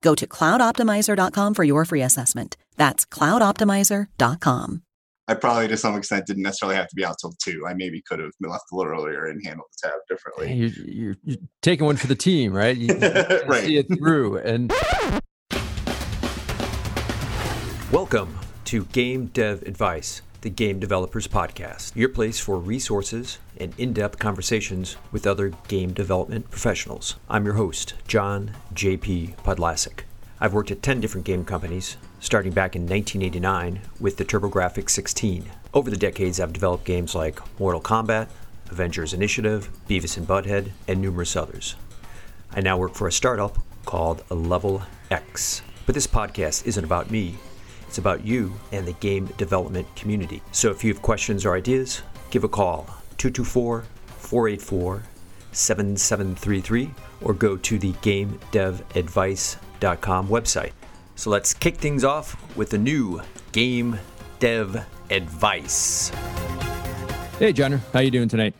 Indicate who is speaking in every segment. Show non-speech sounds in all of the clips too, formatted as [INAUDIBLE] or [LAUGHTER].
Speaker 1: Go to cloudoptimizer.com for your free assessment. That's cloudoptimizer.com.
Speaker 2: I probably, to some extent, didn't necessarily have to be out till two. I maybe could have left a little earlier and handled the tab differently.
Speaker 3: You're, you're, you're taking one for the team, right? You, you [LAUGHS]
Speaker 2: right.
Speaker 3: see it through. And welcome to Game Dev Advice, the Game Developers Podcast, your place for resources and in-depth conversations with other game development professionals. I'm your host, John J.P. Podlasek. I've worked at 10 different game companies, starting back in 1989 with the TurboGrafx 16. Over the decades, I've developed games like Mortal Kombat, Avengers Initiative, Beavis and Butthead, and numerous others. I now work for a startup called Level Ex. But this podcast isn't about me, it's about you and the game development community. So if you have questions or ideas, give a call 224 484 7733 or go to the GameDevAdvice.com website. So let's kick things off with the new Game Dev Advice. Hey, John, how you doing tonight?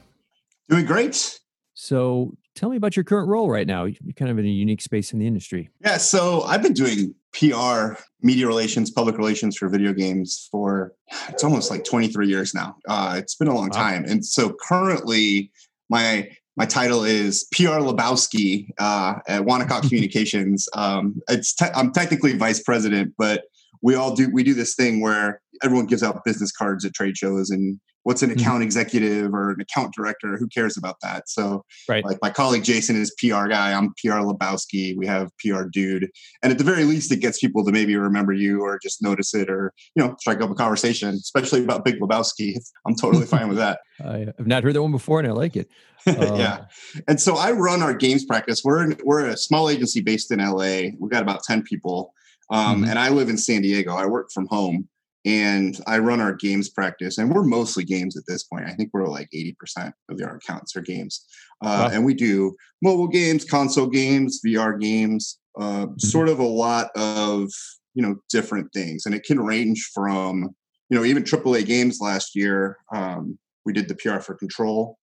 Speaker 2: Doing great.
Speaker 3: So tell me about your current role right now. You're kind of in a unique space in the industry.
Speaker 2: Yeah, so I've been doing PR, media relations, public relations for video games for it's almost like 23 years now. Uh, it's been a long wow. time, and so currently my my title is PR Lebowski uh, at Wonacott [LAUGHS] Communications. Um, it's te- I'm technically vice president, but we all do we do this thing where everyone gives out business cards at trade shows and what's an mm-hmm. account mm-hmm. executive or an account director? Who cares about that? So right. like my colleague jason is pr guy. I'm pr lebowski. We have pr dude. And at the very least it gets people to maybe remember you or just notice it or you know strike up a conversation especially about big lebowski. [LAUGHS] I'm totally [LAUGHS] fine with that.
Speaker 3: I've not heard that one before and i like it.
Speaker 2: Uh, [LAUGHS] yeah and so i run our games practice. We're in, we're a small agency based in la we've got about 10 people. Um, mm-hmm. and i live in san diego. I work from home and I run our games practice, and we're mostly games at this point. I think we're like 80% of our accounts are games. Uh, wow. And we do mobile games, console games, VR games, uh, mm-hmm. sort of a lot of, you know, different things. And it can range from, you know, even AAA games last year. Um, we did the PR for Control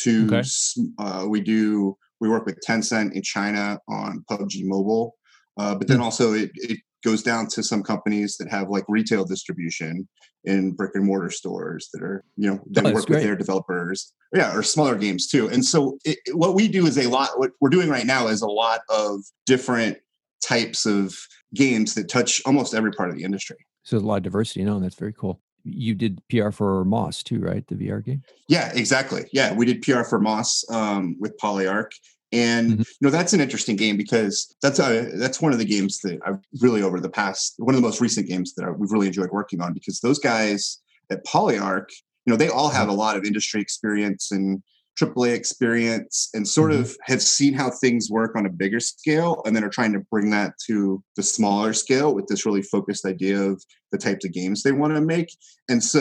Speaker 2: to, okay. uh, we do, we work with Tencent in China on PUBG Mobile. Uh, but then mm. also it, it goes down to some companies that have like retail distribution in brick and mortar stores that are you know they oh, work with their developers yeah or smaller games too and so it, what we do is a lot what we're doing right now is a lot of different types of games that touch almost every part of the industry
Speaker 3: so a lot of diversity you know and that's very cool you did PR for Moss too, right? The VR game.
Speaker 2: Yeah, exactly. Yeah, we did PR for Moss um, with Polyarc, and mm-hmm. you know that's an interesting game because that's a that's one of the games that I've really over the past one of the most recent games that I, we've really enjoyed working on because those guys at Polyarc, you know, they all have mm-hmm. a lot of industry experience and AAA experience and sort mm-hmm. of have seen how things work on a bigger scale and then are trying to bring that to the smaller scale with this really focused idea of the types of games they want to make. And so,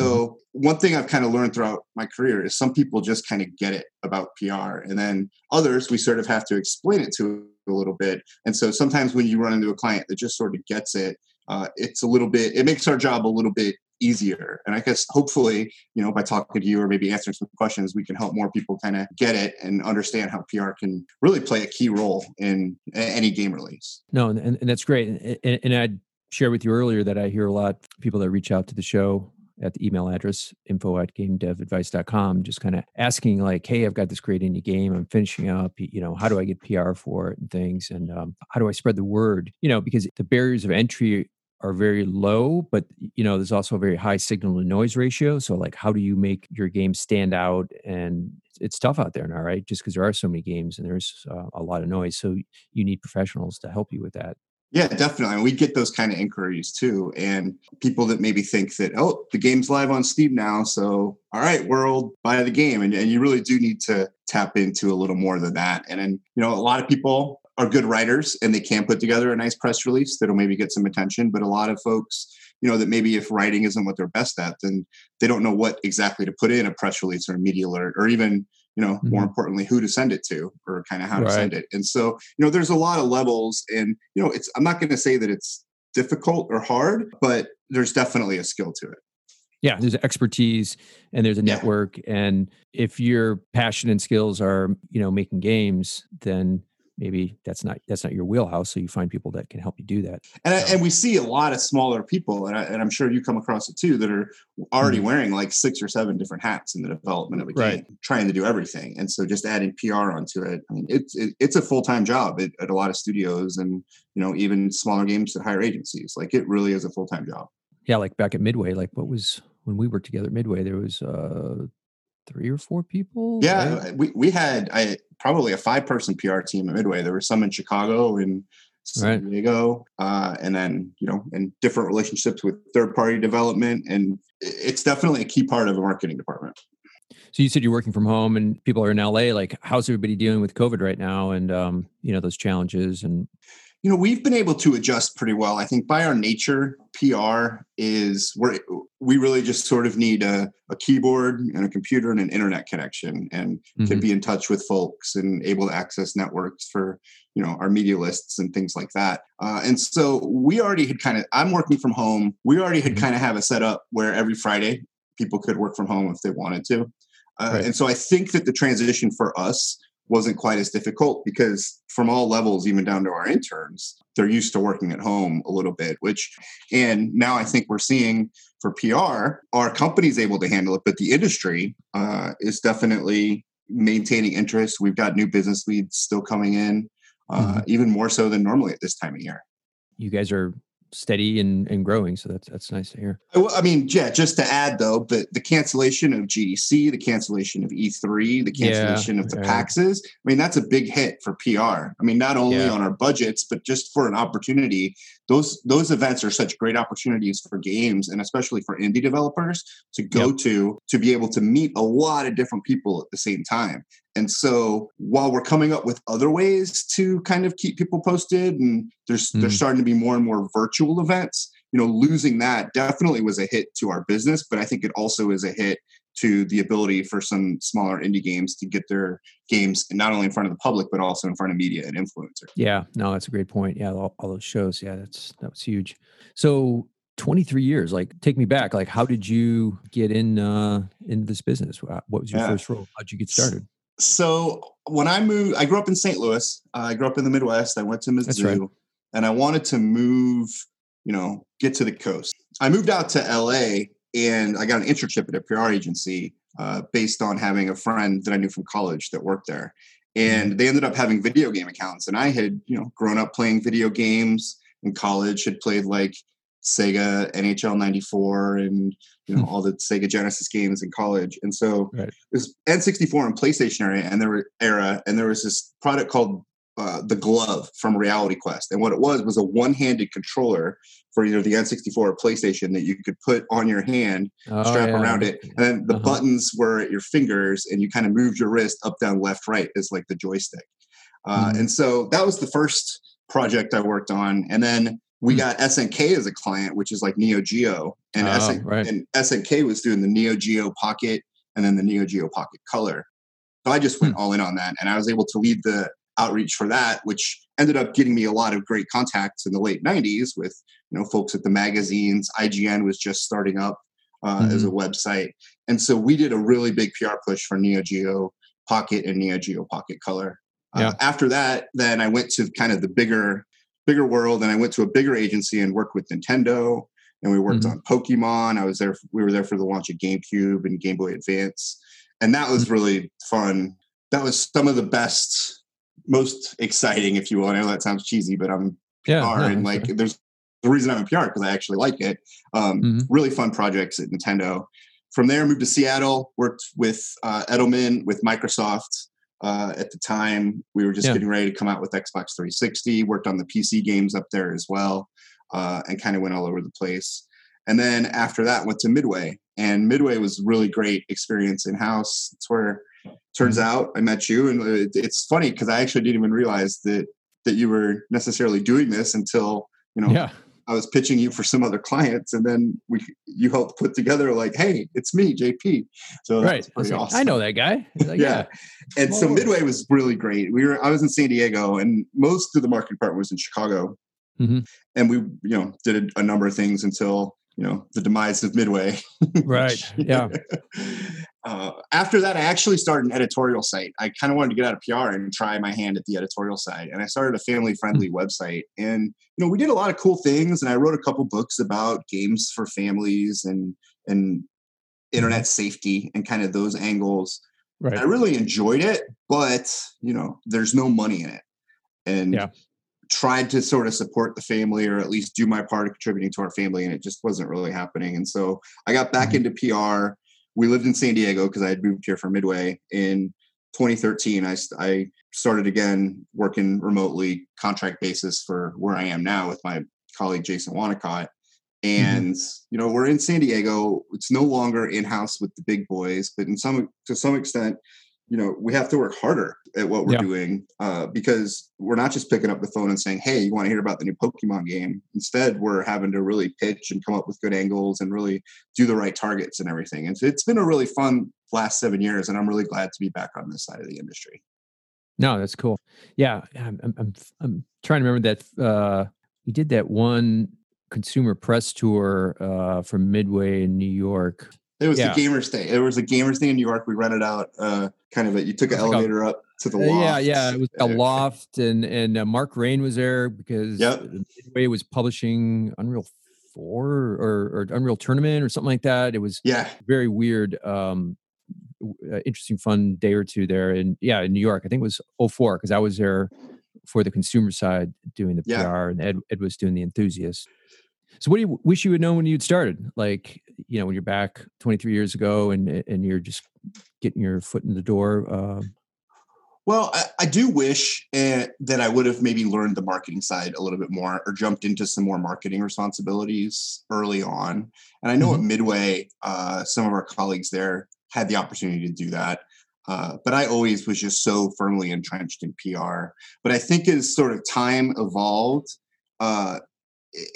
Speaker 2: mm-hmm. one thing I've kind of learned throughout my career is some people just kind of get it about PR, and then others we sort of have to explain it to a little bit. And so, sometimes when you run into a client that just sort of gets it, uh, it's a little bit, it makes our job a little bit easier. And I guess hopefully, you know, by talking to you or maybe answering some questions, we can help more people kind of get it and understand how PR can really play a key role in any game release.
Speaker 3: No, and, and that's great. And, and I'd share with you earlier that I hear a lot of people that reach out to the show at the email address info at gamedevadvice.com just kind of asking like hey i've got this great indie game i'm finishing up you know how do i get pr for it and things and um, how do i spread the word you know because the barriers of entry are very low, but you know, there's also a very high signal to noise ratio. So like how do you make your game stand out? And it's tough out there now, right? Just because there are so many games and there's uh, a lot of noise. So you need professionals to help you with that.
Speaker 2: Yeah, definitely. And we get those kind of inquiries too. And people that maybe think that, oh, the game's live on Steam now. So, all right, world, buy the game. And, and you really do need to tap into a little more than that. And then, you know, a lot of people are good writers and they can put together a nice press release that'll maybe get some attention. But a lot of folks, you know, that maybe if writing isn't what they're best at, then they don't know what exactly to put in a press release or a media alert or even, you know, mm-hmm. more importantly, who to send it to or kind of how right. to send it. And so, you know, there's a lot of levels and, you know, it's, I'm not going to say that it's difficult or hard, but there's definitely a skill to it.
Speaker 3: Yeah, there's expertise and there's a network. Yeah. And if your passion and skills are, you know, making games, then maybe that's not that's not your wheelhouse so you find people that can help you do that
Speaker 2: and, so. and we see a lot of smaller people and, I, and i'm sure you come across it too that are already mm-hmm. wearing like six or seven different hats in the development of a game right. trying to do everything and so just adding pr onto it i mean it's it, it's a full-time job at, at a lot of studios and you know even smaller games at higher agencies like it really is a full-time job
Speaker 3: yeah like back at midway like what was when we worked together at midway there was uh three or four people
Speaker 2: yeah right? we, we had i probably a five person PR team at Midway. There were some in Chicago and San right. Diego, uh, and then you know, and different relationships with third party development, and it's definitely a key part of a marketing department.
Speaker 3: So you said you're working from home, and people are in LA. Like, how's everybody dealing with COVID right now, and um, you know those challenges and
Speaker 2: you know we've been able to adjust pretty well i think by our nature pr is we're we really just sort of need a, a keyboard and a computer and an internet connection and mm-hmm. can be in touch with folks and able to access networks for you know our media lists and things like that uh, and so we already had kind of i'm working from home we already had mm-hmm. kind of have a setup where every friday people could work from home if they wanted to uh, right. and so i think that the transition for us wasn't quite as difficult because from all levels even down to our interns they're used to working at home a little bit which and now i think we're seeing for pr our company's able to handle it but the industry uh, is definitely maintaining interest we've got new business leads still coming in uh, mm-hmm. even more so than normally at this time of year
Speaker 3: you guys are steady and, and growing. So that's that's nice to hear.
Speaker 2: Well I mean, yeah, just to add though, the, the cancellation of GDC, the cancellation of E3, the cancellation yeah, of the yeah. PAXs, I mean, that's a big hit for PR. I mean, not only yeah. on our budgets, but just for an opportunity. Those those events are such great opportunities for games and especially for indie developers to go yep. to to be able to meet a lot of different people at the same time. And so while we're coming up with other ways to kind of keep people posted and there's mm. there's starting to be more and more virtual events, you know, losing that definitely was a hit to our business, but I think it also is a hit to the ability for some smaller indie games to get their games not only in front of the public but also in front of media and influencers.
Speaker 3: Yeah, no, that's a great point. Yeah, all, all those shows. Yeah, that's that was huge. So 23 years like take me back like how did you get in uh into this business what was your yeah. first role how'd you get started
Speaker 2: so when I moved, I grew up in St. Louis. Uh, I grew up in the Midwest. I went to Mizzou, right. and I wanted to move. You know, get to the coast. I moved out to LA, and I got an internship at a PR agency uh, based on having a friend that I knew from college that worked there. And mm-hmm. they ended up having video game accounts, and I had you know grown up playing video games in college. Had played like Sega NHL 94 and you know hmm. all the Sega Genesis games in college. And so right. it was N64 and PlayStation era and there were era and there was this product called uh, the glove from Reality Quest. And what it was was a one-handed controller for either the N64 or PlayStation that you could put on your hand, oh, strap yeah. around it, and then the uh-huh. buttons were at your fingers, and you kind of moved your wrist up, down, left, right as like the joystick. Uh, mm-hmm. And so that was the first project I worked on, and then we hmm. got SNK as a client, which is like Neo Geo, and, oh, SN- right. and SNK was doing the Neo Geo Pocket and then the Neo Geo Pocket Color. So I just went hmm. all in on that, and I was able to lead the outreach for that, which ended up getting me a lot of great contacts in the late '90s with you know folks at the magazines. IGN was just starting up uh, mm-hmm. as a website, and so we did a really big PR push for Neo Geo Pocket and Neo Geo Pocket Color. Uh, yeah. after that, then I went to kind of the bigger bigger world and i went to a bigger agency and worked with nintendo and we worked mm-hmm. on pokemon i was there we were there for the launch of gamecube and game boy advance and that was mm-hmm. really fun that was some of the best most exciting if you will i know that sounds cheesy but i'm yeah, no, and like there's the reason I'm in PR because I actually like it. Um, mm-hmm. Really fun projects at Nintendo. From there, moved to Seattle, worked with uh, Edelman, with Microsoft. Uh, at the time, we were just yeah. getting ready to come out with Xbox 360. Worked on the PC games up there as well, uh, and kind of went all over the place. And then after that, went to Midway, and Midway was really great experience in house. It's where turns mm-hmm. out I met you, and it's funny because I actually didn't even realize that that you were necessarily doing this until you know yeah. I was pitching you for some other clients, and then we you helped put together like, hey, it's me, JP. So
Speaker 3: right, pretty like, awesome. I know that guy. [LAUGHS]
Speaker 2: Like, yeah. yeah. and so Midway was really great. We were I was in San Diego, and most of the marketing department was in Chicago, mm-hmm. and we you know did a, a number of things until you know the demise of midway [LAUGHS]
Speaker 3: right yeah [LAUGHS]
Speaker 2: uh, after that i actually started an editorial site i kind of wanted to get out of pr and try my hand at the editorial side and i started a family friendly mm-hmm. website and you know we did a lot of cool things and i wrote a couple books about games for families and and internet mm-hmm. safety and kind of those angles right. i really enjoyed it but you know there's no money in it and yeah tried to sort of support the family or at least do my part of contributing to our family and it just wasn't really happening and so i got back mm-hmm. into pr we lived in san diego because i had moved here from midway in 2013 I, I started again working remotely contract basis for where i am now with my colleague jason wonacott mm-hmm. and mm-hmm. you know we're in san diego it's no longer in-house with the big boys but in some to some extent you know we have to work harder at what we're yeah. doing uh, because we're not just picking up the phone and saying hey you want to hear about the new pokemon game? Instead we're having to really pitch and come up with good angles and really do the right targets and everything. And so it's been a really fun last seven years and i'm really glad to be back on this side of the industry.
Speaker 3: No that's cool. Yeah i'm, I'm, I'm trying to remember that uh, we did that one consumer press tour uh, from midway in new york
Speaker 2: it was yeah. the gamers thing. It was a gamers thing in New York. We rented out uh, kind of a You took an elevator a, up to the loft.
Speaker 3: Yeah, yeah. It was a loft, and and uh, Mark Rein was there because yep. Midway was publishing Unreal Four or, or Unreal Tournament or something like that. It was
Speaker 2: yeah
Speaker 3: very weird. Um, uh, interesting, fun day or two there, and yeah, in New York. I think it was 04 because I was there for the consumer side doing the yeah. PR, and Ed, Ed was doing the enthusiast. So what do you wish you would know when you'd started? Like, you know, when you're back 23 years ago and and you're just getting your foot in the door. Um,
Speaker 2: well, I, I, do wish uh, that I would have maybe learned the marketing side a little bit more or jumped into some more marketing responsibilities early on. And I know mm-hmm. at Midway, uh, some of our colleagues there had the opportunity to do that. Uh, but I always was just so firmly entrenched in PR. But I think as sort of time evolved, uh,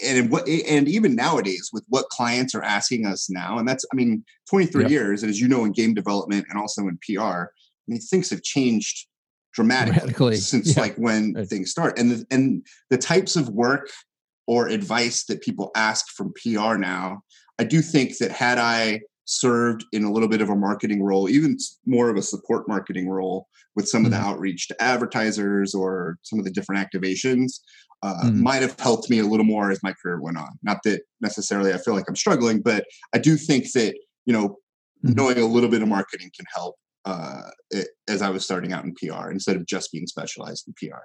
Speaker 2: and what and even nowadays with what clients are asking us now and that's i mean 23 yep. years as you know in game development and also in pr i mean things have changed dramatically, dramatically. since yeah. like when right. things start and the, and the types of work or advice that people ask from pr now i do think that had i served in a little bit of a marketing role even more of a support marketing role with some mm-hmm. of the mm-hmm. outreach to advertisers or some of the different activations uh, mm. might have helped me a little more as my career went on. Not that necessarily I feel like I'm struggling, but I do think that you know mm. knowing a little bit of marketing can help uh, it, as I was starting out in PR instead of just being specialized in PR.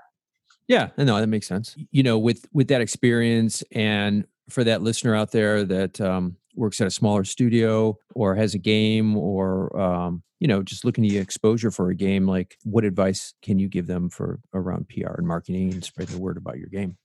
Speaker 3: Yeah, no, that makes sense. You know, with with that experience, and for that listener out there that um, works at a smaller studio or has a game or um, you know just looking to get exposure for a game like what advice can you give them for around pr and marketing and spreading the word about your game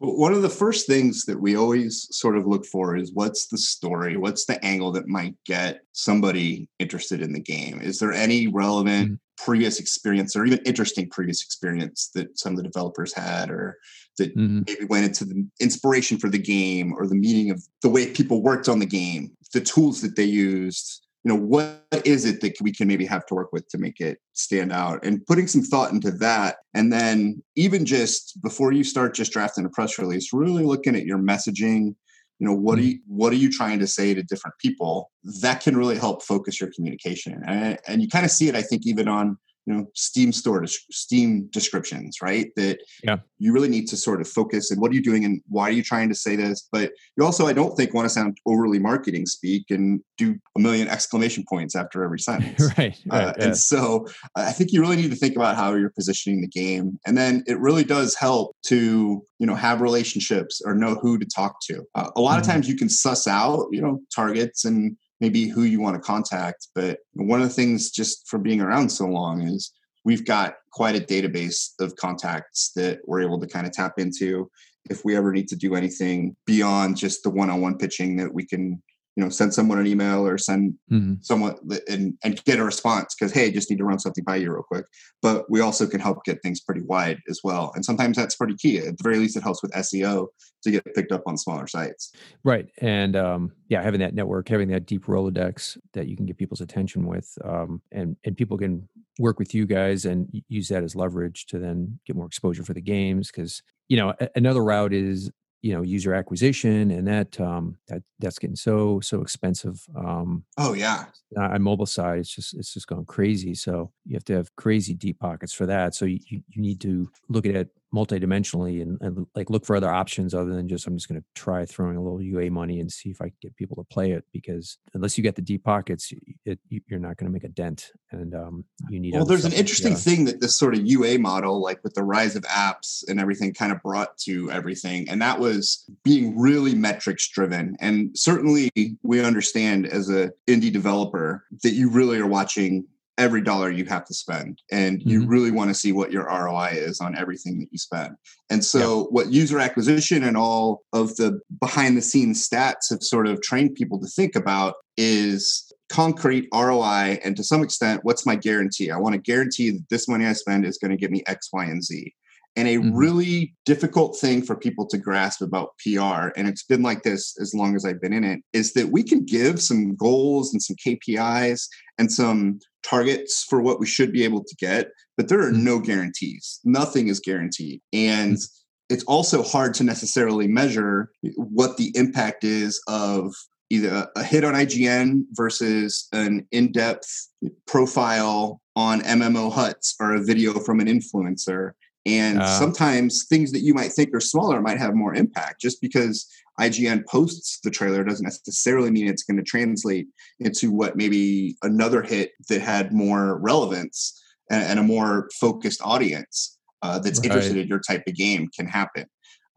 Speaker 2: one of the first things that we always sort of look for is what's the story what's the angle that might get somebody interested in the game is there any relevant mm-hmm. previous experience or even interesting previous experience that some of the developers had or that mm-hmm. maybe went into the inspiration for the game or the meaning of the way people worked on the game, the tools that they used. You know, what is it that we can maybe have to work with to make it stand out? And putting some thought into that. And then even just before you start just drafting a press release, really looking at your messaging, you know what are mm-hmm. you what are you trying to say to different people that can really help focus your communication and, and you kind of see it i think even on you know steam store steam descriptions right? That
Speaker 3: yeah.
Speaker 2: you really need to sort of focus and what are you doing and why are you trying to say this? But you also i don't think want to sound overly marketing speak and do a million exclamation points after every sentence. [LAUGHS]
Speaker 3: Right, right
Speaker 2: uh, yeah. and so i think you really need to think about how you're positioning the game. And then it really does help to you know have relationships or know who to talk to. Uh, a lot mm-hmm. of times you can suss out you know targets and maybe who you want to contact. But one of the things just for being around so long is we've got quite a database of contacts that we're able to kind of tap into if we ever need to do anything beyond just the one-on-one pitching that we can you know send someone an email or send mm-hmm. someone and, and get a response because hey just need to run something by you real quick. But we also can help get things pretty wide as well. And sometimes that's pretty key. At the very least it helps with seo to get picked up on smaller sites.
Speaker 3: Right. And um, yeah having that network having that deep rolodex that you can get people's attention with um, and and people can work with you guys and use that as leverage to then get more exposure for the games because you know another route is you know user acquisition and that um that that's getting so so expensive um
Speaker 2: oh yeah.
Speaker 3: on mobile side it's just it's just gone crazy. So you have to have crazy deep pockets for that. So you, you need to look at it multidimensionally and, and like look for other options other than just I'm just going to try throwing a little UA money and see if I can get people to play it because unless you get the deep pockets, it, you're not going to make a dent. And um, you need.
Speaker 2: Well, there's an interesting yeah. thing that this sort of UA model, like with the rise of apps and everything, kind of brought to everything, and that was being really metrics driven. And certainly, we understand as a indie developer that you really are watching every dollar you have to spend and you mm-hmm. really want to see what your ROI is on everything that you spend. And so yep. what user acquisition and all of the behind the scenes stats have sort of trained people to think about is concrete ROI and to some extent what's my guarantee? I want to guarantee that this money I spend is going to get me X, Y, and Z. And a mm-hmm. really difficult thing for people to grasp about PR, and it's been like this as long as I've been in it, is that we can give some goals and some KPIs and some targets for what we should be able to get, but there are mm-hmm. no guarantees. Nothing is guaranteed. And mm-hmm. it's also hard to necessarily measure what the impact is of either a hit on IGN versus an in depth profile on MMO Huts or a video from an influencer. And uh, sometimes things that you might think are smaller might have more impact just because IGN posts the trailer doesn't necessarily mean it's going to translate into what maybe another hit that had more relevance and, and a more focused audience uh, that's right. interested in your type of game can happen.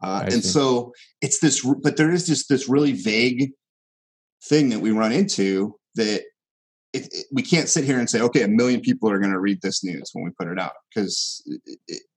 Speaker 2: Uh, and see. so it's this, but there is just this really vague thing that we run into that it, it, we can't sit here and say, okay, a million people are going to read this news when we put it out because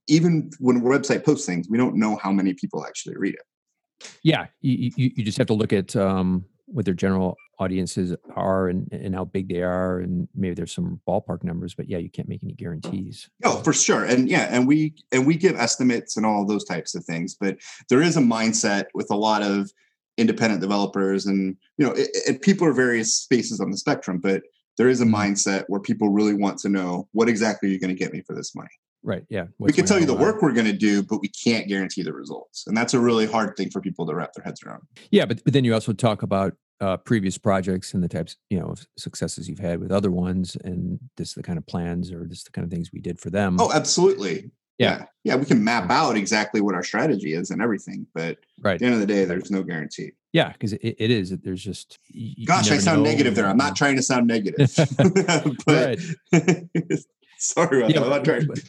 Speaker 2: even when a website posts things, we don't know how many people actually read it.
Speaker 3: Yeah, you, you, you just have to look at um, what their general audiences are and, and how big they are, and maybe there's some ballpark numbers, but yeah, you can't make any guarantees.
Speaker 2: Oh, for sure, and yeah, and we and we give estimates and all those types of things, but there is a mindset with a lot of independent developers, and you know, it, it, people are various spaces on the spectrum, but there is a mindset where people really want to know what exactly are you going to get me for this money.
Speaker 3: Right. Yeah.
Speaker 2: What's we can tell you the work we're going to do, but we can't guarantee the results. And that's a really hard thing for people to wrap their heads around.
Speaker 3: Yeah. But, but then you also talk about uh, previous projects and the types, you know, of successes you've had with other ones. And this the kind of plans or this the kind of things we did for them.
Speaker 2: Oh, absolutely. Yeah. yeah. We can map out exactly what our strategy is and everything. But right. at the end of the day, there's no guarantee.
Speaker 3: Yeah. Because it, it is. There's just.
Speaker 2: Gosh, I sound know. negative there. I'm not trying to sound negative. [LAUGHS] [LAUGHS] but [LAUGHS] Sorry about yeah, that. I'm not trying
Speaker 3: but,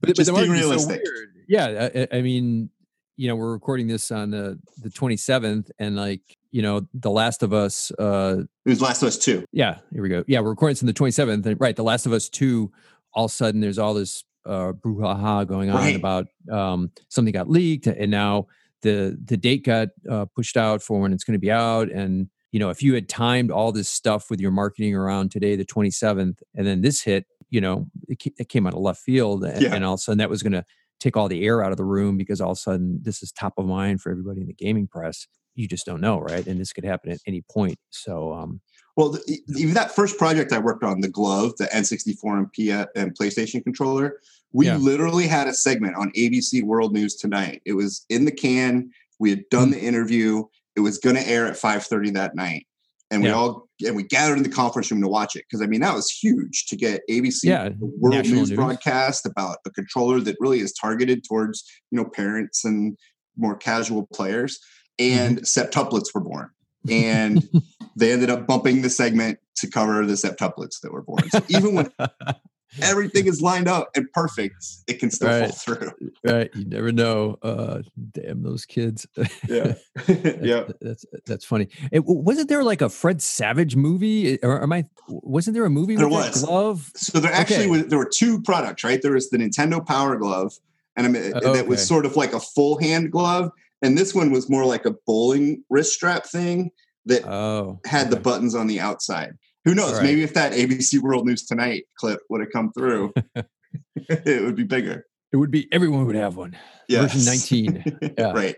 Speaker 3: but, just but being realistic. So yeah, I, I, mean, you know, we're recording this on the the 27th, and like, you know, The Last of Us. uh
Speaker 2: It was Last of Us Two.
Speaker 3: Yeah, here we go. Yeah, we're recording this on the 27th, and right, The Last of Us Two. All of a sudden, there's all this uh, brouhaha going on right. about um, something got leaked, and now the the date got uh, pushed out for when it's going to be out, and you know, if you had timed all this stuff with your marketing around today, the 27th, and then this hit, you know, it, it came out of left field, and, yeah. and all of a sudden that was going to take all the air out of the room because all of a sudden this is top of mind for everybody in the gaming press. You just don't know, right? And this could happen at any point. So, um,
Speaker 2: well, the, even that first project I worked on, the glove, the N64 and, P- and PlayStation controller, we yeah. literally had a segment on ABC World News tonight. It was in the can. We had done mm-hmm. the interview. It was going to air at 5:30 that night, and we yeah. all and we gathered in the conference room to watch it because I mean that was huge to get ABC
Speaker 3: yeah,
Speaker 2: World News, News broadcast about a controller that really is targeted towards you know parents and more casual players, and mm-hmm. septuplets were born, and [LAUGHS] they ended up bumping the segment to cover the septuplets that were born. So even when [LAUGHS] everything is lined up and perfect, it can still right. fall through.
Speaker 3: right. You never know. Uh, damn those kids. [LAUGHS]
Speaker 2: yeah. yeah.
Speaker 3: That's that's funny. It, wasn't there like a Fred Savage movie? Or am I? Wasn't there a movie
Speaker 2: there was.
Speaker 3: glove?
Speaker 2: So there actually okay. was. There were two products, right? There was the Nintendo Power Glove, and I mean, okay. that was sort of like a full hand glove, and this one was more like a bowling wrist strap thing that
Speaker 3: oh,
Speaker 2: had okay. the buttons on the outside. Who knows? Right. Maybe if that ABC World News Tonight clip would have come through, [LAUGHS] it would be bigger.
Speaker 3: It would be everyone would have one. Yes. Version 19. [LAUGHS] Yeah.
Speaker 2: right.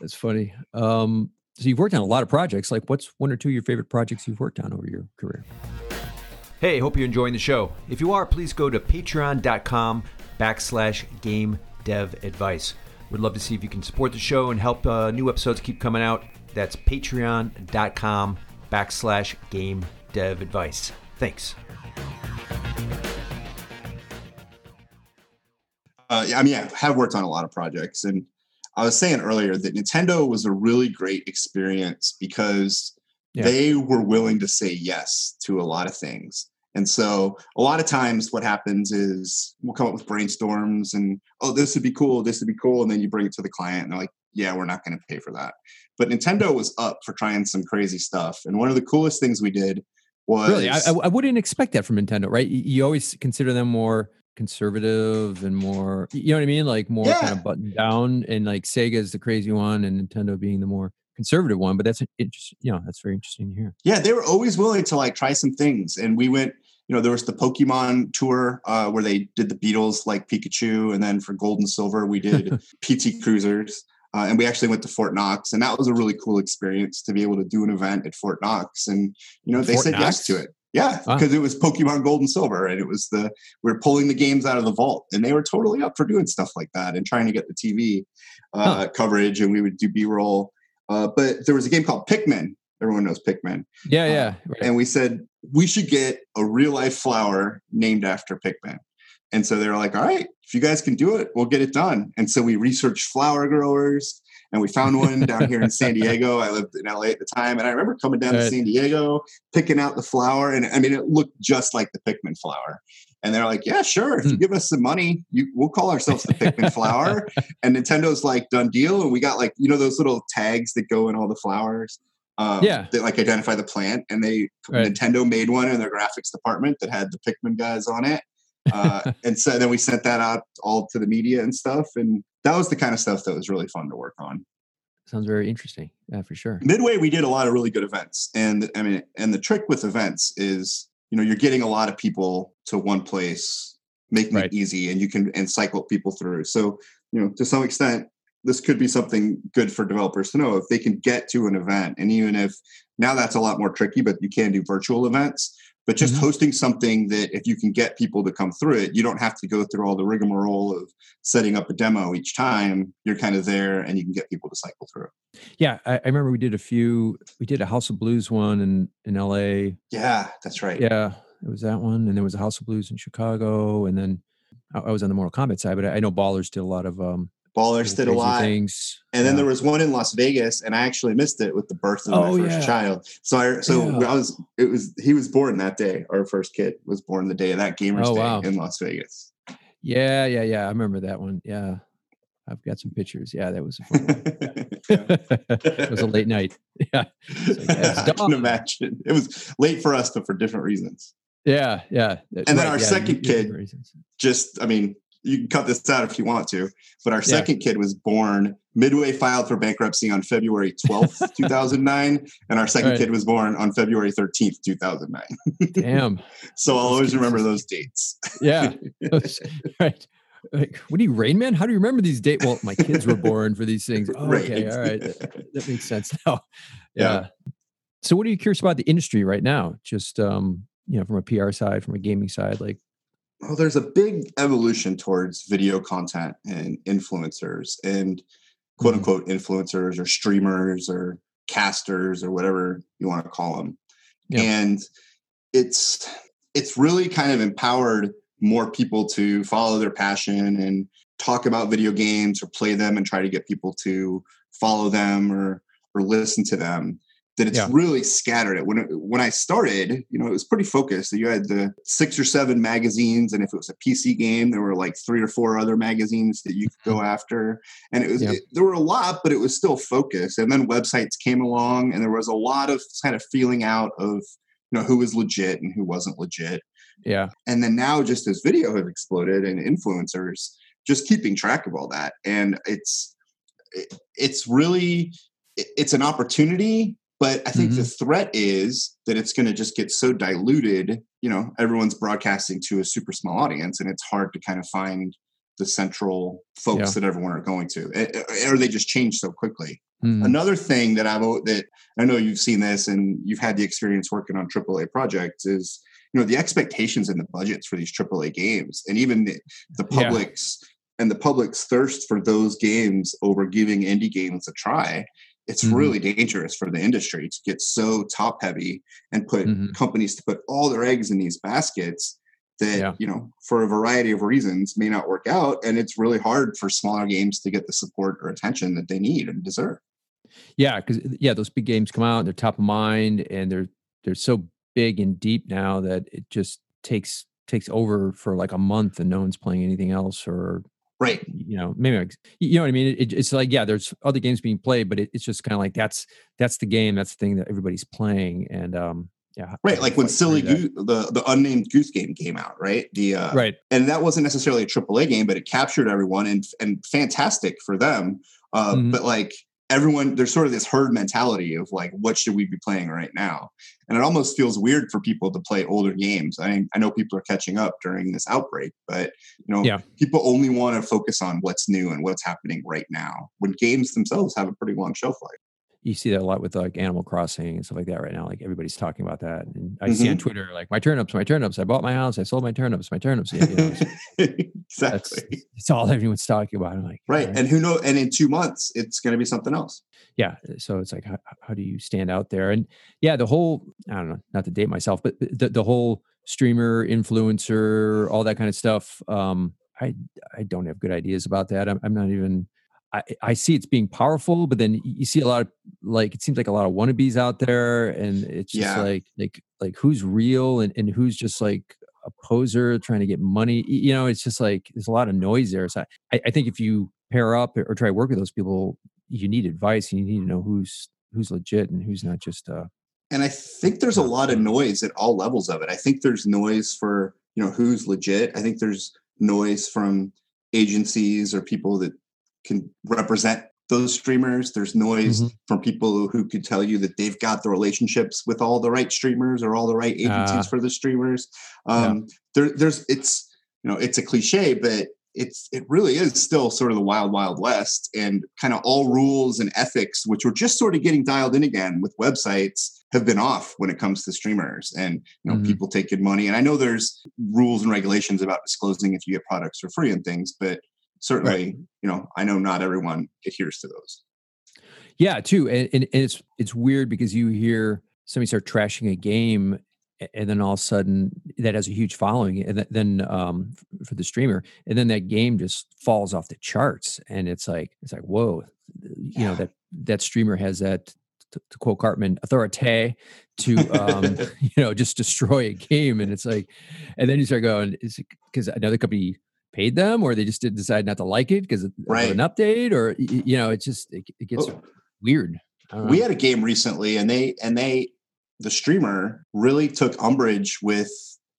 Speaker 3: That's funny. Um, so you've worked on a lot of projects. Like what's one or two of your favorite projects you've worked on over your career?
Speaker 4: Hey, hope you're enjoying the show. If you are, please go to patreon.com backslash game dev advice. We'd love to see if you can support the show and help uh, new episodes keep coming out. That's patreon.com backslash game dev advice. Thanks.
Speaker 2: Uh, yeah, I mean, I have worked on a lot of projects, and I was saying earlier that Nintendo was a really great experience because yeah. they were willing to say yes to a lot of things. And so, a lot of times, what happens is we'll come up with brainstorms and, oh, this would be cool, this would be cool. And then you bring it to the client, and they're like, yeah, we're not going to pay for that. But Nintendo was up for trying some crazy stuff. And one of the coolest things we did was
Speaker 3: really, I, I wouldn't expect that from Nintendo, right? You always consider them more conservative and more, you know what I mean? Like more yeah. kind of buttoned down. And like Sega is the crazy one, and Nintendo being the more conservative one. But that's interesting. You know, that's very interesting to hear.
Speaker 2: Yeah, they were always willing to like try some things, and we went you know, there was the Pokemon tour uh, where they did the Beatles like Pikachu, and then for Gold and Silver we did [LAUGHS] PT Cruisers. Uh, and we actually went to Fort Knox, and that was a really cool experience to be able to do an event at Fort Knox. And you know, they Fort said Knox? yes to it. Yeah, because it was Pokemon Gold and Silver, and it was the we are pulling the games out of the vault, and they were totally up for doing stuff like that and trying to get the TV uh, huh. coverage, and we would do B roll. Uh, but there was a game called Pikmin. Everyone knows Pikmin.
Speaker 3: Yeah, yeah. Uh,
Speaker 2: right. And we said we should get a real life flower named after Pikmin. And so they were like, all right, if you guys can do it, we'll get it done. And so we researched flower growers and we found one down here in San Diego. I lived in LA at the time. And I remember coming down right. to San Diego, picking out the flower. And I mean, it looked just like the Pikmin flower. And they're like, yeah, sure. If you hmm. give us some money, you, we'll call ourselves the Pikmin flower. [LAUGHS] And Nintendo's like, done deal. And we got like, you know, those little tags that go in all the flowers.
Speaker 3: Um, yeah.
Speaker 2: That like identify the plant. And they, right. Nintendo made one in their graphics department that had the Pikmin guys on it uh, [LAUGHS] and so then we sent that out all to the media and stuff. And that was the kind of stuff that was really fun to work on.
Speaker 3: Sounds very interesting. Yeah, for sure.
Speaker 2: Midway, we did a lot of really good events. And I mean, and the trick with events is, you know, you're getting a lot of people to one place, making right. it easy and you can and cycle people through. So, you know, to some extent, this could be something good for developers to know if they can get to an event. And even if now that's a lot more tricky, but you can do virtual events but just mm-hmm. hosting something that if you can get people to come through it, you don't have to go through all the rigmarole of setting up a demo each time. You're kind of there and you can get people to cycle through.
Speaker 3: Yeah. I, I remember we did a few, we did a House of Blues one in, in LA.
Speaker 2: Yeah, that's right.
Speaker 3: Yeah. It was that one. And there was a House of Blues in Chicago. And then I, I was on the Mortal Kombat side, but I, I know Ballers did a lot of um,
Speaker 2: Ballers did a lot. Things. And then there was one in Las Vegas, and I actually missed it with the birth of oh, my first yeah. child. So I so yeah. I was it was he was born that day. Our first kid was born the day of that gamers oh, day wow. in Las Vegas.
Speaker 3: Yeah, yeah, yeah. I remember that one. Yeah. I've got some pictures. Yeah, that was a fun one. [LAUGHS] it was a late night. [LAUGHS] Yeah.
Speaker 2: Like, [LAUGHS] I can imagine. It was late for us, but for different reasons.
Speaker 3: Yeah, yeah.
Speaker 2: And right, then our second kid, just, I mean, you can cut this out if you want to. But our yeah. second kid was born Midway filed for bankruptcy on February 12th, [LAUGHS] 2009, and our second right. kid was born on February 13th, 2009.
Speaker 3: Damn. [LAUGHS]
Speaker 2: so I'll always remember those dates. [LAUGHS]
Speaker 3: yeah. right. Like, what do you, Rain Man? How do you remember these dates? Well, my kids were born for these things. Oh, right. Okay. All right. That, that, makes sense now. Yeah. yeah. So what are you curious about the industry right now? Just, um, you know, from a PR side, from a gaming side, like
Speaker 2: well, there's a big evolution towards video content and influencers and quote mm-hmm. unquote influencers or streamers or casters or whatever you want to call them. yeah. and it's it's really kind of empowered more people to follow their passion and talk about video games or play them and try to get people to follow them or or listen to them that it's yeah. really scattered it. When it, when I started you know it was pretty focused. You had the six or seven magazines and if it was a PC game there were like three or four other magazines that you could go mm-hmm. after. And it was yeah. it, there were a lot but it was still focused. And then websites came along and there was a lot of kind of feeling out of you know who was legit and who wasn't legit.
Speaker 3: Yeah.
Speaker 2: And then now just as video has exploded and influencers just keeping track of all that. And it's it's really it's an opportunity but i think mm-hmm. the threat is that it's going to just get so diluted you know everyone's broadcasting to a super small audience and it's hard to kind of find the central folks yeah. that everyone are going to or they just change so quickly mm-hmm. another thing that i've that i know you've seen this and you've had the experience working on aaa projects is you know the expectations and the budgets for these AAA games, and even the, the public's yeah. and the public's thirst for those games over giving indie games a try. It's mm-hmm. really dangerous for the industry to get so top heavy and put mm-hmm. companies to put all their eggs in these baskets that yeah. you know for a variety of reasons may not work out and it's really hard for smaller games to get the support or attention that they need and deserve
Speaker 3: yeah because yeah those big games come out and they're top of mind and they're they're so big and deep now that it just takes takes over for like a month and no one's playing anything else or
Speaker 2: right.
Speaker 3: You know maybe you know what i mean? It, it's like yeah there's other games being played but it, it's just kind of like that's that's the game that's the thing that everybody's playing and um yeah
Speaker 2: right like when silly goose the the unnamed goose game came out right? The uh
Speaker 3: right.
Speaker 2: and that wasn't necessarily a aaa game but it captured everyone and and fantastic for them uh mm-hmm. but like everyone there's sort of this herd mentality of like what should we be playing right now? And it almost feels weird for people to play older games. I mean, i know people are catching up during this outbreak but you know
Speaker 3: yeah.
Speaker 2: people only want to focus on what's new and what's happening right now when games themselves have a pretty long shelf life
Speaker 3: you see that a lot with like Animal Crossing and stuff like that right now. Like everybody's talking about that. And I mm-hmm. see on mm-hmm. Twitter, like my turnips, my turnips. I bought my house. I sold my turnips, my turnips. Yeah, you know, [LAUGHS]
Speaker 2: exactly.
Speaker 3: That's, that's, all everyone's talking about. I'm like,
Speaker 2: right. And who knows? And in two months, it's going to be something else.
Speaker 3: Yeah. So it's like, how, how, do you stand out there? And yeah, the whole, I don't know, not to date myself, but the, the whole streamer, influencer, all that kind of stuff. Um, I, I don't have good ideas about that. I'm, I'm not even, I, I see it's being powerful, but then you see a lot of like it seems like a lot of wannabes out there, and it's just yeah. like like like who's real and, and who's just like a poser trying to get money. You know, it's just like there's a lot of noise there. So I, I think if you pair up or try to work with those people, you need advice and you need to know who's who's legit and who's not just uh
Speaker 2: and I think there's a lot of noise at all levels of it. I think there's noise for, you know, who's legit. I think there's noise from agencies or people that can represent those streamers. There's noise mm-hmm. from people who could tell you that they've got the relationships with all the right streamers or all the right agencies uh, for the streamers. Um, yeah. there, there's it's you know it's a cliche, but it's it really is still sort of the wild wild west and kind of all rules and ethics which were just sort of getting dialed in again with websites have been off when it comes to streamers and you know mm-hmm. people taking money and i know there's rules and regulations about disclosing if you get products for free and things but certainly right. you know i know not everyone adheres to those
Speaker 3: yeah too and, and, and it's it's weird because you hear somebody start trashing a game and then all of a sudden that has a huge following and then um, for the streamer and then that game just falls off the charts and it's like it's like whoa you know that that streamer has that to, to quote cartman authority to um, [LAUGHS] [LAUGHS] you know just destroy a game and it's like and then you start going is because another company paid them or they just did decide not to like it because of
Speaker 2: right.
Speaker 3: an update or you know it just it, it gets oh. weird
Speaker 2: we had a game recently and they and they the streamer really took umbrage with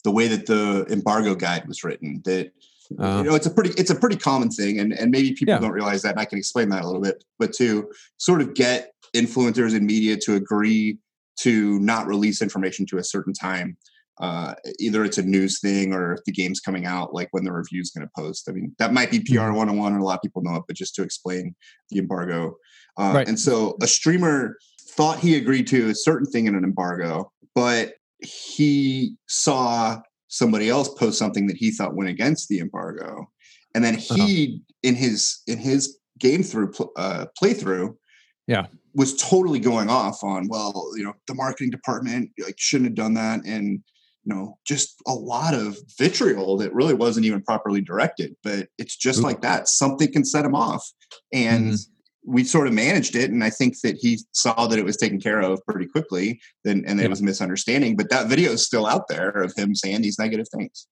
Speaker 2: the way that the embargo guide was written that uh, you know it's a pretty it's a pretty common thing and and maybe people yeah. don't realize that and i can explain that a little bit but to sort of get influencers and media to agree to not release information to a certain time uh, either it's a news thing or if the game's coming out, like when the review is going to post. I mean, that might be PR 101 mm-hmm. and a lot of people know it, but just to explain the embargo. Uh, right. And so a streamer thought he agreed to a certain thing in an embargo, but he saw somebody else post something that he thought went against the embargo. And then he, uh-huh. in his in his game through uh, playthrough,
Speaker 3: yeah,
Speaker 2: was totally going off on, well, you know, the marketing department like shouldn't have done that, and you know, just a lot of vitriol that really wasn't even properly directed. But it's just Ooh. like that. Something can set him off. And mm-hmm. we sort of managed it. And I think that he saw that it was taken care of pretty quickly then and yeah. it was a misunderstanding. But that video is still out there of him saying these negative things.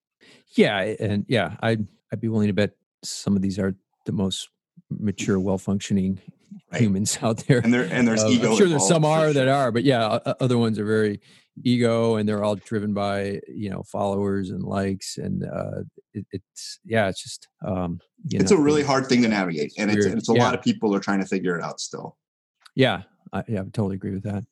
Speaker 3: Yeah. And yeah, I'd I'd be willing to bet some of these are the most mature, well functioning right. humans [LAUGHS] out there.
Speaker 2: And there and there's uh, ego.
Speaker 3: I'm sure there's some are sure. that are, but yeah, other ones are very ego and they're all driven by you know followers and likes and uh it, it's yeah it's just um
Speaker 2: it's know, a really hard thing to navigate and it's, it's a yeah. lot of people are trying to figure it out still.
Speaker 3: Yeah I, yeah I totally agree with that.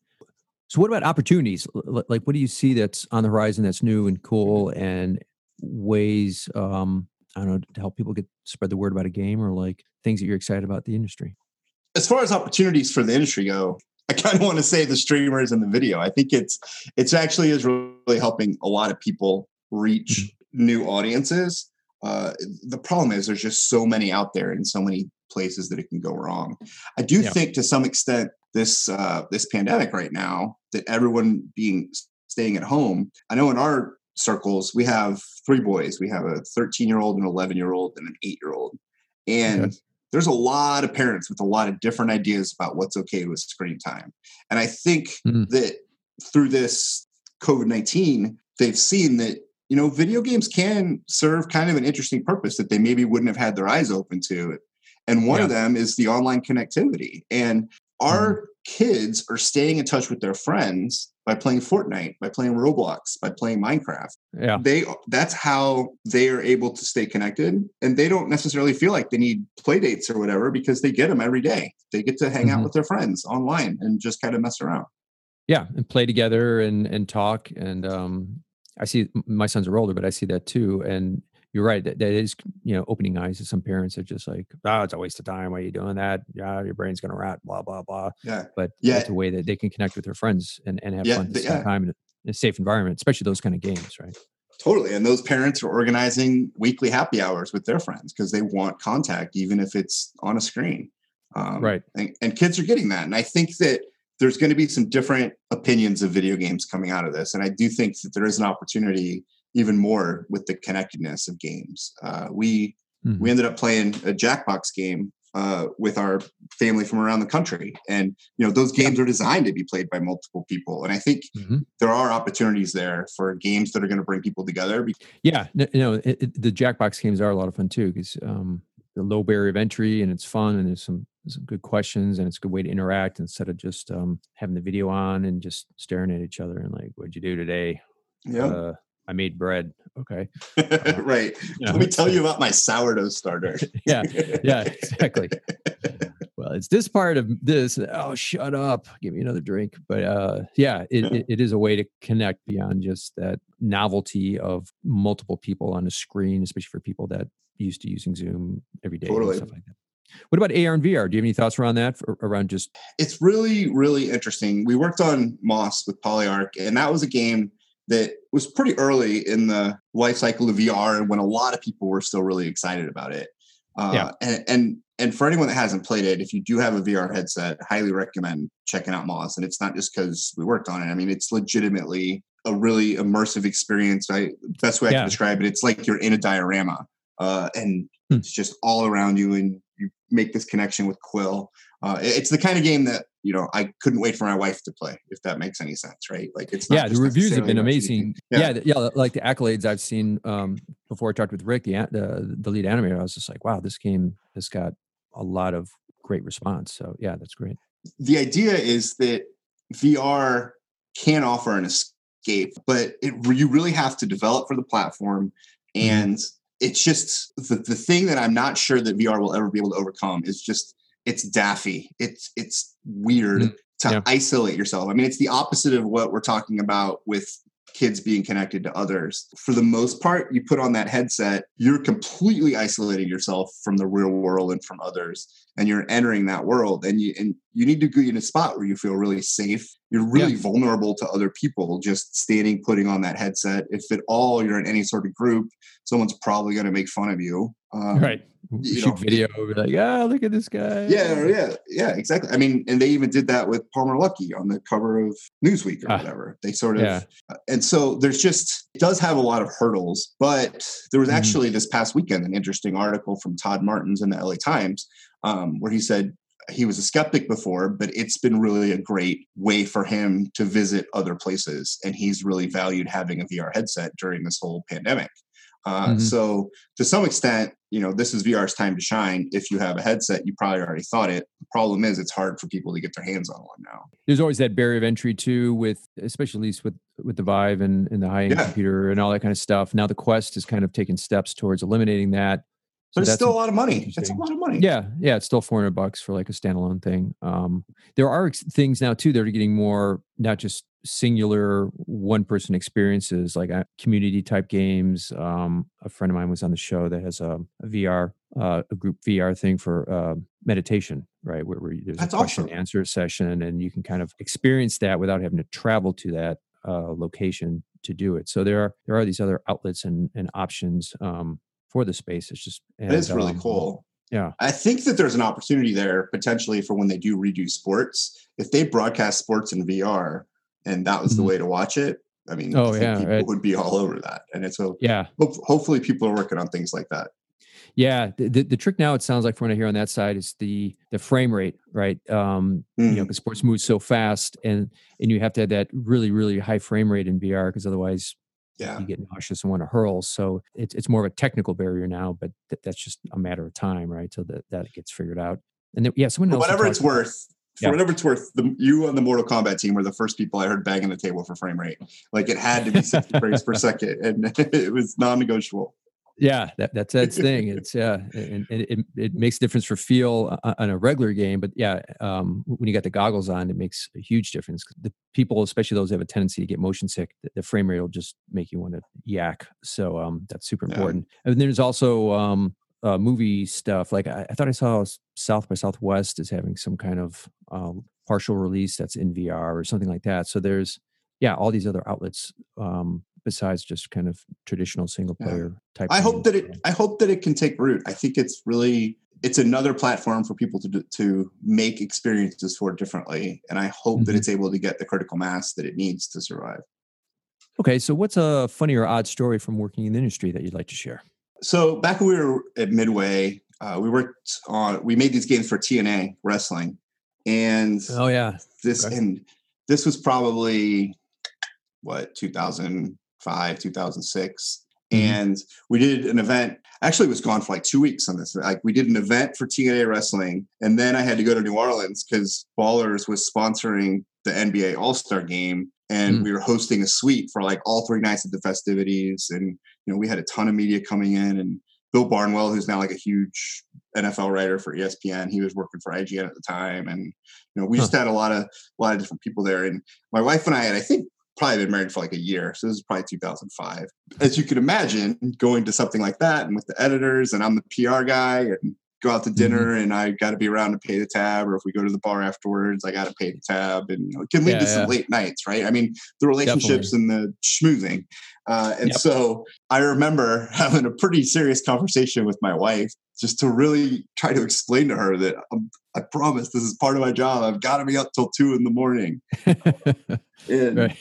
Speaker 3: So what about opportunities? Like what do you see that's on the horizon that's new and cool and ways um i don't know to help people get spread the word about a game or like things that you're excited about the industry?
Speaker 2: As far as opportunities for the industry go I kind of want to say the streamers and the video. I think it's it's actually is really helping a lot of people reach mm-hmm. new audiences. Uh, the problem is there's just so many out there and so many places that it can go wrong. I do yeah. think to some extent this uh, this pandemic right now that everyone being staying at home. I know in our circles we have three boys. We have a 13 year old, an 11 year old, and an eight year old, and okay there's a lot of parents with a lot of different ideas about what's okay with screen time. And I think mm-hmm. that through this COVID 19, they've seen that, you know, video games can serve kind of an interesting purpose that they maybe wouldn't have had their eyes open to. And one yeah. of them is the online connectivity. And our mm-hmm. kids are staying in touch with their friends by playing Fortnite, by playing Roblox, by playing Minecraft.
Speaker 3: Yeah.
Speaker 2: They that's how they are able to stay connected and they don't necessarily feel like they need play dates or whatever because they get them every day. They get to hang mm-hmm. out with their friends online and just kind of mess around.
Speaker 3: Yeah, and play together and and talk and um I see my sons are older, but I see that too. And you're right. That, that is, you know, opening eyes to some parents are just like, oh, it's a waste of time. Why are you doing that? Yeah, your brain's going to rot, blah, blah, blah.
Speaker 2: Yeah.
Speaker 3: But
Speaker 2: yeah.
Speaker 3: it's a way that they can connect with their friends and, and have yeah, fun at the same yeah. time in a safe environment, especially those kind of games, right?
Speaker 2: Totally. And those parents are organizing weekly happy hours with their friends because they want contact, even if it's on a screen.
Speaker 3: Um, right.
Speaker 2: And, and kids are getting that. And I think that there's going to be some different opinions of video games coming out of this. And I do think that there is an opportunity even more with the connectedness of games. Uh, we mm-hmm. we ended up playing a Jackbox game uh, with our family from around the country, and you know those games yeah. are designed to be played by multiple people. And I think mm-hmm. there are opportunities there for games that are going to bring people together.
Speaker 3: Yeah, you know it, it, the Jackbox games are a lot of fun too because um, the low barrier of entry and it's fun and there's some some good questions and it's a good way to interact instead of just um, having the video on and just staring at each other and like, what'd you do today?
Speaker 2: Yeah. Uh,
Speaker 3: I made bread. Okay. [LAUGHS]
Speaker 2: Uh, right. You know, Let me tell you [LAUGHS] about my sourdough starter. [LAUGHS]
Speaker 3: yeah. Yeah, exactly. well, it's this part of this. Oh, shut up. Give me another drink. But uh, yeah, it, it, it is a way to connect beyond just that novelty of multiple people on a screen, especially for people that used to using Zoom every day totally. and stuff like that. What about AR and VR? Do you have any thoughts around that? For, around just
Speaker 2: it's really really interesting. We worked on Moss with Polyarc, and that was a game that was pretty early in the life cycle of VR and when a lot of people were still really excited about it. Uh, yeah. and, and and for anyone that hasn't played it, if you do have a VR headset, highly recommend checking out Moss. And it's not just because we worked on it. I mean, it's legitimately a really immersive experience. I best way I yeah. can describe it, it's like you're in a diorama, uh, and hmm. it's just all around you, and you make this connection with Quill. Uh, it's the kind of game that you know I couldn't wait for my wife to play. If that makes any sense, right? Like it's
Speaker 3: yeah. The reviews have been amazing. Yeah. yeah. yeah, Like the accolades I've seen um, before I talked with Rick, the, the the lead animator. I was just like, wow, this game has got a lot of great response. So yeah, that's great.
Speaker 2: The idea is that VR can offer an escape, but it you really have to develop for the platform mm-hmm. and. Mm-hmm it's just the, the thing that I'm not sure that VR will ever be able to overcome is just it's daffy. It's it's weird mm, to yeah. isolate yourself. I mean, it's the opposite of what we're talking about with kids being connected to others. For the most part, you put on that headset, you're completely isolating yourself from the real world and from others, and you're entering that world. And you and you need to be in a spot where you feel really safe. You're really yeah. vulnerable to other people just standing, putting on that headset. If at all you're in any sort of group, someone's probably going to make fun of you.
Speaker 3: Um, right. Shoot know, video, like, ah, oh, look at this guy.
Speaker 2: Yeah, yeah, yeah, exactly. I mean, and they even did that with Palmer Luckey on the cover of Newsweek or ah, whatever. They sort of, yeah. Uh, and so there's just it does have a lot of hurdles. But there was mm-hmm. actually mm-hmm. this past weekend an interesting article from Todd Martens in the LA Times um, where he said he was a skeptic before, but it's been really a great way for him to visit other places. And he's really valued having a VR headset during this whole pandemic. Uh, mm-hmm. So, to some extent, you know, this is VR's time to shine. If you have a headset, you probably already thought it. The problem is, it's hard for people to get their hands on one now.
Speaker 3: There's always that barrier of entry too, with especially at least with with the Vive and, and the high end yeah. computer and all that kind of stuff. Now the Quest is kind of taking steps towards eliminating that
Speaker 2: but it's still a lot of money. It's a lot of money.
Speaker 3: Yeah, yeah, it's still four hundred bucks for like a standalone thing. Um, there are things now too that are getting more not just singular one person experiences like uh, community type games. Um, a friend of mine was on the show that has a, a VR, uh, a group VR thing for uh, meditation, right? Where, where there's That's a question awesome. answer session, and you can kind of experience that without having to travel to that uh, location to do it. So there are there are these other outlets and, and options um, for the space. It's just
Speaker 2: and, it is really um, cool.
Speaker 3: Yeah.
Speaker 2: I think that there's an opportunity there potentially for when they do redo sports. If they broadcast sports in VR and that was mm-hmm. the way to watch it, I mean, oh, I yeah, people right. would be all over that. And it's a,
Speaker 3: yeah.
Speaker 2: hopefully people are working on things like that.
Speaker 3: Yeah, the, the, the, trick now it sounds like from what I hear on that side is the the frame rate, right? Um, mm. You know, because mm. sports moves so fast, and and you have to have that really really high frame rate in VR because otherwise
Speaker 2: yeah.
Speaker 3: you get nauseous and want to hurl. So it's it's more of a technical barrier now, but th- that's just a matter of time, right? So that that gets figured out. And then, yeah, someone
Speaker 2: else. Whatever it's worth. For yeah. whatever it's worth, the, you on the Mortal Kombat team were the first people I heard banging the table for frame rate. Like it had to be 60 frames per second, and [LAUGHS] it was non-negotiable.
Speaker 3: Yeah, that, that's that thing. [LAUGHS] It's yeah, and, and, it it makes a difference for feel on a regular game, but yeah, um, when you got the goggles on, it makes a huge difference. The people, especially those that have a tendency to get motion sick, the, the frame rate will just make you want to yak. So um, that's super important. Yeah. And there's also um, uh, movie stuff. Like I, I, thought I saw South by Southwest is having some kind of uh, partial release that's in VR or something like that. So there's yeah, all these other outlets um, besides just kind of traditional single player yeah. type.
Speaker 2: I hope that it. I hope that it can take root. I think it's really it's another platform for people to to make experiences for differently, and I hope mm-hmm. that it's able to get the critical mass that it needs to survive.
Speaker 3: Okay, so what's a funny or odd story from working in the industry that you'd like to share?
Speaker 2: So back when we were at Midway, uh, we worked on we made these games for TNA wrestling, and
Speaker 3: oh yeah,
Speaker 2: this okay. and this was probably what 2000 2005, 2006. Mm-hmm. And we did an event. Actually, was gone for like two weeks on this. Like we did an event for TNA wrestling, and then I had to go to New Orleans because Ballers was sponsoring the NBA All Star Game, and mm. we were hosting a suite for like all three nights of the festivities. And you know, we had a ton of media coming in, and Bill Barnwell, who's now like a huge NFL writer for ESPN, he was working for IGN at the time, and you know, we huh. just had a lot of a lot of different people there. And my wife and I had, I think, probably been married for like a year. So this is probably 2005. As you can imagine, going to something like that and with the editors, and I'm the PR guy, and go out to dinner, mm-hmm. and I got to be around to pay the tab, or if we go to the bar afterwards, I got to pay the tab, and you know, it can lead yeah, to some late nights, right? I mean, the relationships Definitely. and the schmoozing. Uh, and yep. so I remember [LAUGHS] having a pretty serious conversation with my wife just to really try to explain to her that I'm, I promise this is part of my job. I've got to be up till two in the morning. [LAUGHS] and, [LAUGHS]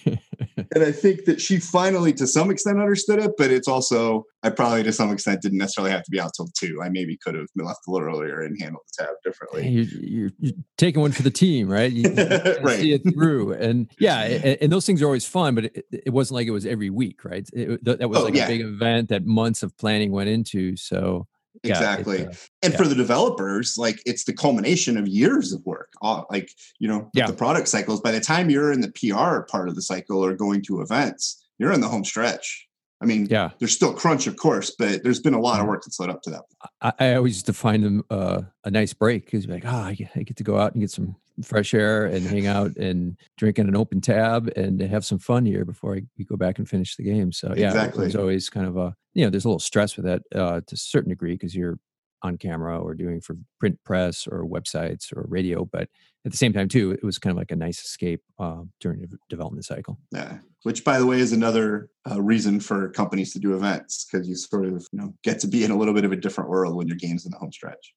Speaker 2: and I think that she finally, to some extent, understood it, but it's also, I probably to some extent didn't necessarily have to be out till two. I maybe could have left a little earlier and handled the tab differently.
Speaker 3: You're, you're, you're taking one for the team, right? You, you [LAUGHS] right. see it through. And yeah, and, and, those things are always fun, but it, it, wasn't like it was every week, right? It, that was oh, like yeah. a big event that months of planning went into. So,
Speaker 2: exactly yeah, and yeah. for the developers like it's the culmination of years of work uh, like you know yeah. the product cycles by the time you're in the pr part of the cycle or going to events you're in the home stretch i mean yeah there's still crunch of course but there's been a lot of mm-hmm. work that's led up to that
Speaker 3: i, I always used to find them uh, a nice break because like ah oh, I get to go out and get some fresh air and hang out and drink in an open tab and have some fun here before I, we go back and finish the game. So yeah, exactly. there's always kind of a you know there's a little stress with that uh, to a certain degree because you're on camera or doing for print press or websites or radio, but at the same time too, it was kind of like a nice escape uh, during the development cycle.
Speaker 2: Yeah, which by the way is another uh, reason for companies to do events because you sort of you know get to be in a little bit of a different world when your game's in the home stretch.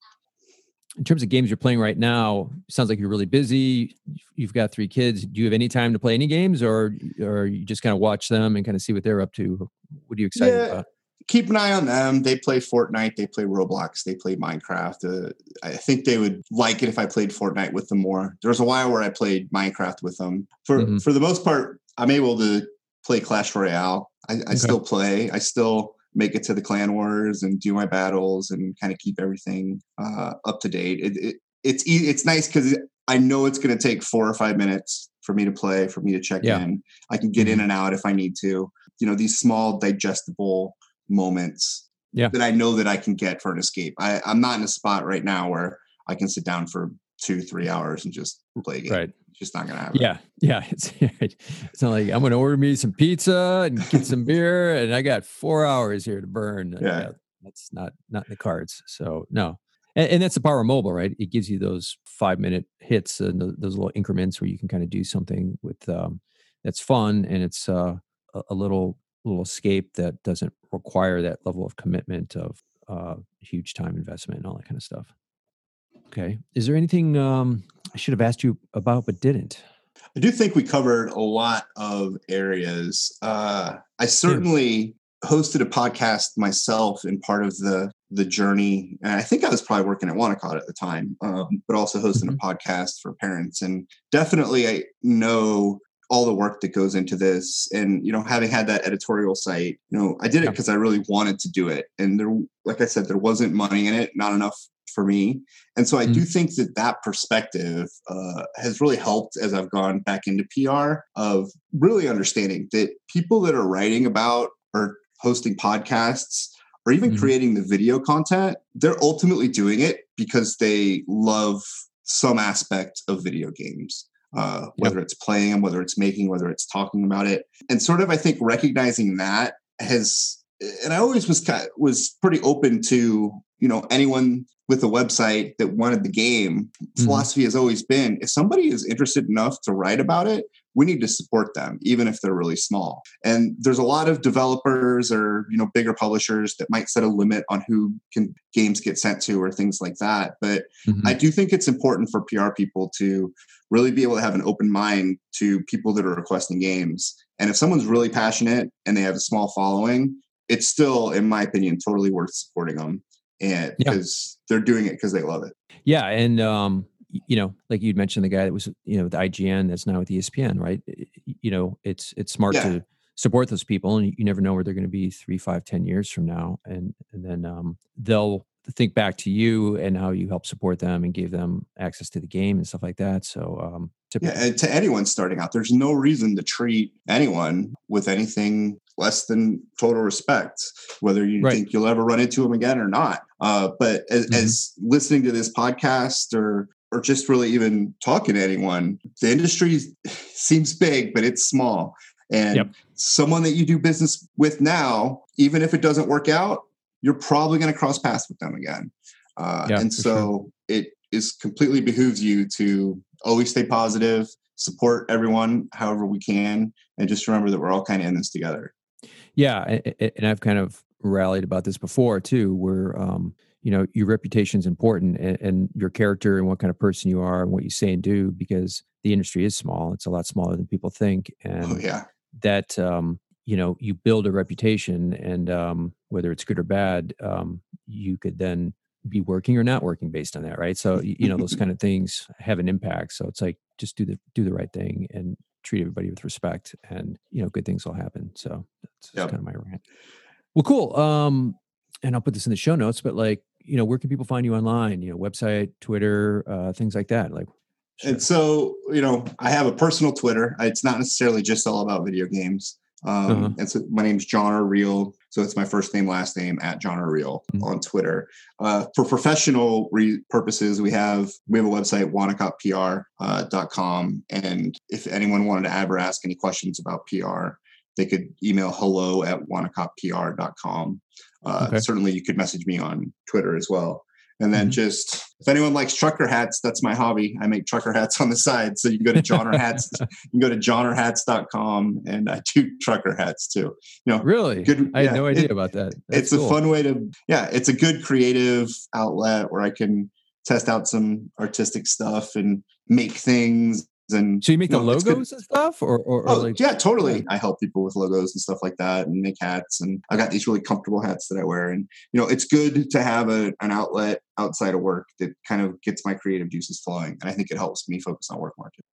Speaker 3: In terms of games you're playing right now, sounds like you're really busy. You've got three kids. Do you have any time to play any games, or or you just kind of watch them and kind of see what they're up to? What are you excited yeah. about?
Speaker 2: Keep an eye on them. They play Fortnite, they play Roblox, they play Minecraft. Uh, I think they would like it if I played Fortnite with them more. There was a while where I played Minecraft with them. For mm-hmm. for the most part, I'm able to play Clash Royale. I, I okay. still play. I still make it to the clan wars and do my battles and kind of keep everything uh, up to date. It, it, it's it's nice because I know it's going to take four or five minutes for me to play, for me to check yeah. in. I can get in mm-hmm. and out if I need to. You know, these small digestible moments yeah. that I know that I can get for an escape. I, I'm not in a spot right now where I can sit down for two, three hours and just play a game. Right. It's just not gonna happen.
Speaker 3: Yeah. Yeah. [LAUGHS] It's it's not like I'm gonna order me some pizza and get some [LAUGHS] beer and I got four hours here to burn.
Speaker 2: Yeah. yeah.
Speaker 3: That's not not in the cards. So no. And, and, that's the power of mobile, right? It gives you those five minute hits and those little increments where you can kind of do something with um, that's fun and it's uh, a, a little little escape that doesn't require that level of commitment of uh, huge time investment and all that kind of stuff. Okay. Is there anything um, I should have asked you about but didn't?
Speaker 2: I do think we covered a lot of areas. Uh, I certainly hosted a podcast myself in part of the the journey, and I think I was probably working at Wonacott at the time, um, but also hosting mm-hmm. a podcast for parents. And definitely, I know all the work that goes into this. And you know having had that editorial site you know i did it because i really wanted to do it. And there like i said there wasn't money in it not enough for me. And so i mm-hmm. do think that that perspective uh, has really helped as i've gone back into pr of really understanding that people that are writing about or hosting podcasts or even mm-hmm. creating the video content they're ultimately doing it because they love some aspect of video games uh, whether yep. it's playing whether it's making, whether it's talking about it. And sort of, I think recognizing that has, and I always was kind of, was pretty open to you know anyone with a website that wanted the game. Mm-hmm. Philosophy has always been if somebody is interested enough to write about it, we need to support them even if they're really small and there's a lot of developers or you know bigger publishers that might set a limit on who can games get sent to or things like that but mm-hmm. i do think it's important for pr people to really be able to have an open mind to people that are requesting games. And if someone's really passionate and they have a small following, it's still, in my opinion, totally worth supporting them. And because yeah. they're doing it because they love it.
Speaker 3: Yeah. And, um, you know, like you'd mentioned the guy that was, you know, with IGN that's now with ESPN, right? You know, it's it's smart yeah. to support those people, and you never know where they're going to be three, five, ten years from now, and and then um, they'll think back to you and how you helped support them and gave them access to the game and stuff like that. So, um,
Speaker 2: to- yeah, and to anyone starting out, there's no reason to treat anyone with anything less than total respect, whether you right. think you'll ever run into them again or not. Uh, but as, mm-hmm. as listening to this podcast or or just really even talking to anyone, the industry [LAUGHS] seems big, but it's small. And yep. someone that you do business with now, even if it doesn't work out, you're probably going to cross paths with them again. Uh, yeah, and so sure. it is completely behooves you to always stay positive, support everyone however we can, and just remember that we're all kind of in this together.
Speaker 3: Yeah, and I've kind of rallied about this before too, where um, you know your reputation is important, and, and your character and what kind of person you are and what you say and do, because the industry is small. It's a lot smaller than people think,
Speaker 2: oh, and oh, yeah,
Speaker 3: that um, you know you build a reputation and um, whether it's good or bad um, you could then be working or not working based on that right? So you know those [LAUGHS] kind of things have an impact. So it's like just do the do the right thing and treat everybody with respect and you know good things will happen. So that's, yep. kind of my rant. Well cool. Um and i'll put this in the show notes but like you know where can people find you online you know website twitter uh things like that like
Speaker 2: Sure. And so, you know, I have a personal Twitter. It's not necessarily just all about video games. Um, uh-huh. And so my name's John R. Real. So it's my first name, last name at John R. Real mm-hmm. on Twitter. Uh, for professional re- purposes, we have we have a website, wonacottpr.com. Uh, and if anyone wanted to ever ask any questions about PR, they could email hello at wonacottpr.com. Uh, okay. Certainly, you could message me on Twitter as well. And then mm-hmm. just if anyone likes trucker hats, that's my hobby. I make trucker hats on the side. So you can go to Johnner [LAUGHS] Hats, you can go to johnnerhats.com and I do trucker hats too. You know,
Speaker 3: really good. I had no idea it, about that.
Speaker 2: That's it's cool. a fun way to, yeah, it's a good creative outlet where I can test out some artistic stuff and make things and
Speaker 3: so you make the logos and stuff or, or,
Speaker 2: or oh, like yeah totally. i help people with logos and stuff like that and make hats and i got these really comfortable hats that i wear and you know it's good to have a, an outlet outside of work that kind of gets my creative juices flowing and i think it helps me focus on work market.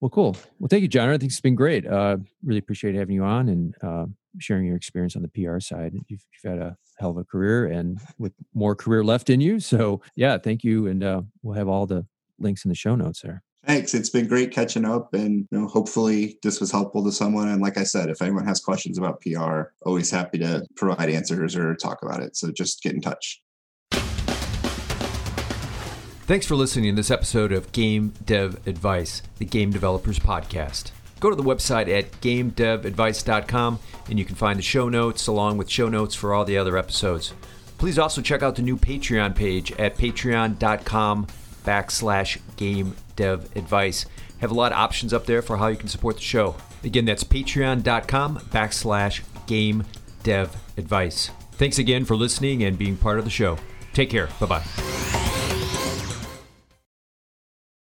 Speaker 3: Well cool. Well thank you john. I think it's been great. Uh, really appreciate having you on and uh, sharing your experience on the pr side. You've, you've, had a hell of a career and with more career left in you. So yeah thank you and uh, we'll have all the links in the show notes there
Speaker 2: Thanks. It's been great catching up, and you know, hopefully this was helpful to someone. And like I said, if anyone has questions about PR, always happy to provide answers or talk about it. So just get in touch.
Speaker 4: Thanks for listening to this episode of Game Dev Advice, the Game Developers Podcast. Go to the website at gamedevadvice.com and you can find the show notes along with show notes for all the other episodes. Please also check out the new Patreon page at patreon.com backslash game dev advice. Have a lot of options up there for how you can support the show. Again, that's patreon.com backslash game dev advice. Thanks again for listening and being part of the show. Take care. Bye bye.